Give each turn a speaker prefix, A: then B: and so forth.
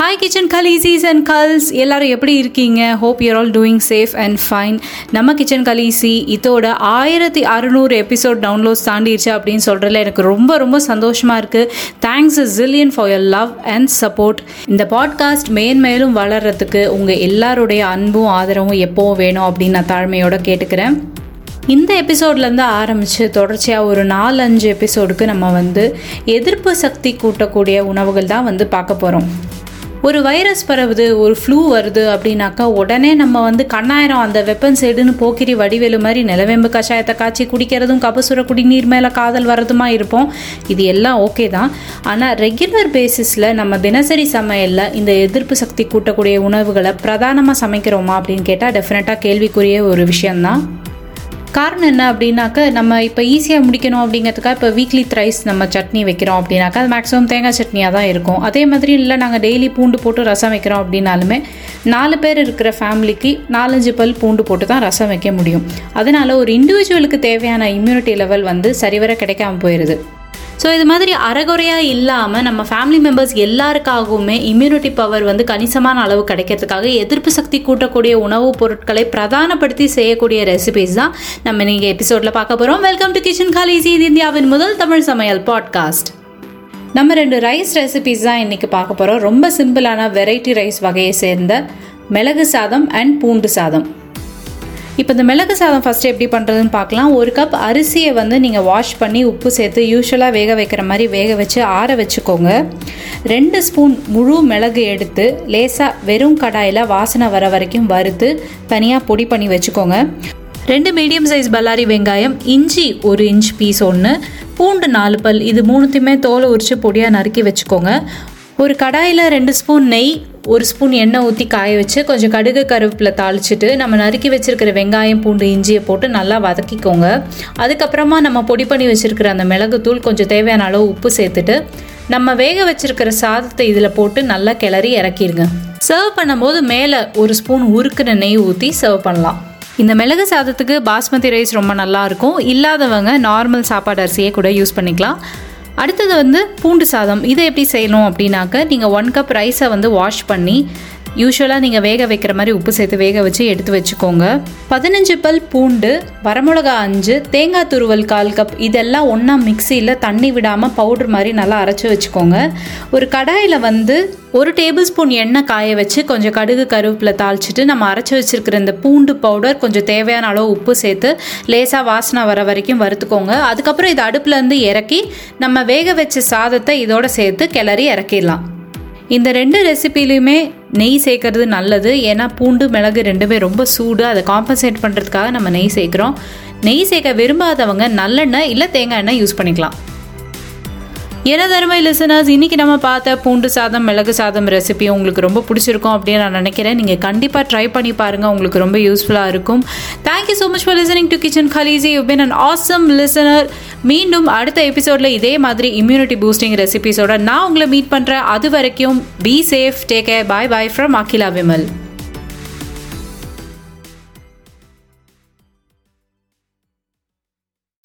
A: Hi kitchen Khaleesis and gals எல்லாரும் எப்படி இருக்கீங்க? Hope you're all doing safe and fine நம்ம கிச்சன் கலீசி இதோட ஆயிரத்தி அறுநூறு எபிசோட் டவுன்லோட்ஸ் தாண்டிடுச்சு அப்படின்னு சொல்கிறதுல எனக்கு ரொம்ப ரொம்ப சந்தோஷமாக இருக்குது thanks zillion for your love and support இந்த பாட்காஸ்ட் மேன்மேலும் வளர்கிறதுக்கு உங்கள் எல்லாருடைய அன்பும் ஆதரவும் எப்போவும் வேணும் அப்படின்னு நான் தாழ்மையோட கேட்டுக்கிறேன். இந்த எபிசோட்லேருந்து ஆரம்பித்து தொடர்ச்சியாக ஒரு நாலு அஞ்சு எபிசோடுக்கு நம்ம வந்து எதிர்ப்பு சக்தி கூட்டக்கூடிய உணவுகள் தான் வந்து பார்க்க போகிறோம் ஒரு வைரஸ் பரவுது ஒரு ஃப்ளூ வருது அப்படின்னாக்கா உடனே நம்ம வந்து கண்ணாயிரம் அந்த வெப்பன் சைடுன்னு போக்கிரி வடிவேலு மாதிரி நிலவேம்பு கஷாயத்தை காய்ச்சி குடிக்கிறதும் கபசுர குடிநீர் மேலே காதல் வரதுமா இருப்போம். இது எல்லாம் ஓகே தான். ஆனால் ரெகுலர் பேசிஸில் நம்ம தினசரி சமையலில் இந்த எதிர்ப்பு சக்தி கூட்டக்கூடிய உணவுகளை பிரதானமாக சமைக்கிறோமா அப்படின்னு கேட்டால் டெஃபினட்டாக கேள்விக்குரிய ஒரு விஷயந்தான் காரணம் என்ன அப்படின்னாக்க நம்ம இப்போ ஈஸியாக முடிக்கணும் அப்படிங்கிறதுக்காக இப்போ வீக்லி த்ரைஸ் நம்ம சட்னி வைக்கிறோம் அப்படின்னாக்கா அது மேக்ஸிமம் தேங்காய் சட்னியாக தான் இருக்கும். அதே மாதிரி இல்லை நாங்கள் டெய்லி பூண்டு போட்டு ரசம் வைக்கிறோம் அப்படின்னாலுமே நாலு பேர் இருக்கிற ஃபேமிலிக்கு நாலஞ்சு பல் பூண்டு போட்டு தான் ரசம் வைக்க முடியும். அதனால ஒரு இண்டிவிஜுவலுக்கு தேவையான இம்யூனிட்டி லெவல் வந்து சரிவர கிடைக்காம போயிடுது ஸோ இது மாதிரி அறகுறையாக இல்லாமல் நம்ம ஃபேமிலி மெம்பர்ஸ் எல்லாருக்காகவுமே இம்யூனிட்டி பவர் வந்து கணிசமான அளவு கிடைக்கிறதுக்காக எதிர்ப்பு சக்தி கூட்டக்கூடிய உணவுப் பொருட்களை பிரதானப்படுத்தி செய்யக்கூடிய ரெசிபிஸ் தான் நம்ம நீங்கள் எபிசோடில் பார்க்க போகிறோம் வெல்கம் டு கிச்சன் காலிசி இது இந்தியாவின் முதல் தமிழ் சமையல் பாட்காஸ்ட் நம்ம ரெண்டு ரைஸ் ரெசிபிஸ் தான் இன்றைக்கி பார்க்க போகிறோம் ரொம்ப சிம்பிளான வெரைட்டி ரைஸ் வகையை சேர்ந்த மிளகு சாதம் அண்ட் பூண்டு சாதம். இப்போ இந்த மிளகு சாதம் ஃபஸ்ட்டு எப்படி பண்ணுறதுன்னு பார்க்கலாம். ஒரு கப் அரிசியை வந்து நீங்கள் வாஷ் பண்ணி உப்பு சேர்த்து யூஸ்வலாக வேக வைக்கிற மாதிரி வேக வச்சு ஆற வச்சுக்கோங்க. ரெண்டு ஸ்பூன் முழு மிளகு எடுத்து லேசாக வெறும் கடாயில் வாசனை வர வரைக்கும் வறுத்து தனியாக பொடி பண்ணி வச்சுக்கோங்க. ரெண்டு மீடியம் சைஸ் பல்லாரி வெங்காயம் இஞ்சி ஒரு இன்ச் பீஸ் ஒன்று பூண்டு நாலு பல் இது மூணுத்தையுமே தோலை உரித்து பொடியாக நறுக்கி வச்சுக்கோங்க. ஒரு கடாயில் ரெண்டு ஸ்பூன் நெய் ஒரு ஸ்பூன் எண்ணெய் ஊற்றி காய வச்சு கொஞ்சம் கடுகு கருவேப்பில் தாளிச்சிட்டு நம்ம நறுக்கி வச்சுருக்கிற வெங்காயம் பூண்டு இஞ்சியை போட்டு நல்லா வதக்கிக்கோங்க. அதுக்கப்புறமா நம்ம பொடி பண்ணி வச்சுருக்கிற அந்த மிளகுத்தூள் கொஞ்சம் தேவையான அளவு உப்பு சேர்த்துட்டு நம்ம வேக வச்சுருக்கிற சாதத்தை இதில் போட்டு நல்லா கிளறி இறக்கிடுங்க சர்வ் பண்ணும்போது மேலே ஒரு ஸ்பூன் உருக்குன நெய் ஊற்றி சர்வ் பண்ணலாம். இந்த மிளகு சாதத்துக்கு பாஸ்மதி ரைஸ் ரொம்ப நல்லாயிருக்கும் இல்லாதவங்க நார்மல் சாப்பாடு அரிசியே கூட யூஸ் பண்ணிக்கலாம். அடுத்தது வந்து பூண்டு சாதம். இதை எப்படி செய்யணும் அப்படின்னாக்க நீங்கள் ஒன் கப் ரைஸை வந்து வாஷ் பண்ணி யூஸ்வலாக நீங்கள் வேக வைக்கிற மாதிரி உப்பு சேர்த்து வேக வச்சு எடுத்து வச்சுக்கோங்க. பதினஞ்சு பல் பூண்டு வரமிளகா அஞ்சு தேங்காய் துருவல் கால் கப் இதெல்லாம் ஒன்றா மிக்சியில் தண்ணி விடாமல் பவுடர் மாதிரி நல்லா அரைச்சி வச்சுக்கோங்க. ஒரு கடாயில் வந்து ஒரு டேபிள் ஸ்பூன் எண்ணெய் காய வச்சு கொஞ்சம் கடுகு கருவேப்பில் தாளிச்சிட்டு நம்ம அரைச்சி வச்சுருக்கிற இந்த பூண்டு பவுடர் கொஞ்சம் தேவையான அளவு உப்பு சேர்த்து லேசாக வாசனை வர வரைக்கும் வறுத்துக்கோங்க. அதுக்கப்புறம் இது அடுப்புலேருந்து இறக்கி நம்ம வேக வச்ச சாதத்தை இதோட சேர்த்து கிளறி இறக்கிடலாம். இந்த ரெண்டு ரெசிபிலையுமே நெய் சேர்க்கறது நல்லது. ஏன்னா பூண்டு மிளகு ரெண்டுமே ரொம்ப சூடு. அதை காம்பன்சேட் பண்ணுறதுக்காக நம்ம நெய் சேர்க்குறோம். நெய் சேர்க்க விரும்பாதவங்க நல்லெண்ணெய் இல்லை தேங்காய் எண்ணெய் யூஸ் பண்ணிக்கலாம். எனதருமை லிசனர்ஸ் இன்றைக்கி நம்ம பார்த்த பூண்டு சாதம் மிளகு சாதம் ரெசிபி உங்களுக்கு ரொம்ப பிடிச்சிருக்கும் அப்படின்னு நான் நினைக்கிறேன். நீங்கள் கண்டிப்பாக ட்ரை பண்ணி பாருங்கள் உங்களுக்கு ரொம்ப யூஸ்ஃபுல்லாக இருக்கும். Thank you so much for listening to kitchen Khaleesi you been an awesome listener மீண்டும் அடுத்த எபிசோடில் இதே மாதிரி இம்யூனிட்டி பூஸ்டிங் ரெசிபிஸோட நான் உங்களை மீட் பண்ணுறேன் அது வரைக்கும் be safe take care bye bye from Akila Vimal